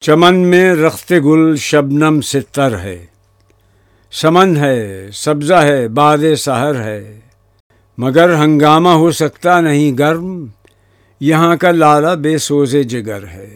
چمن میں رخت گل شبنم سے تر ہے۔ سمن ہے، سبزہ ہے، باد سحر ہے۔ مگر ہنگامہ ہو سکتا نہیں گرم، یہاں کا لالا بے سوز جگر ہے۔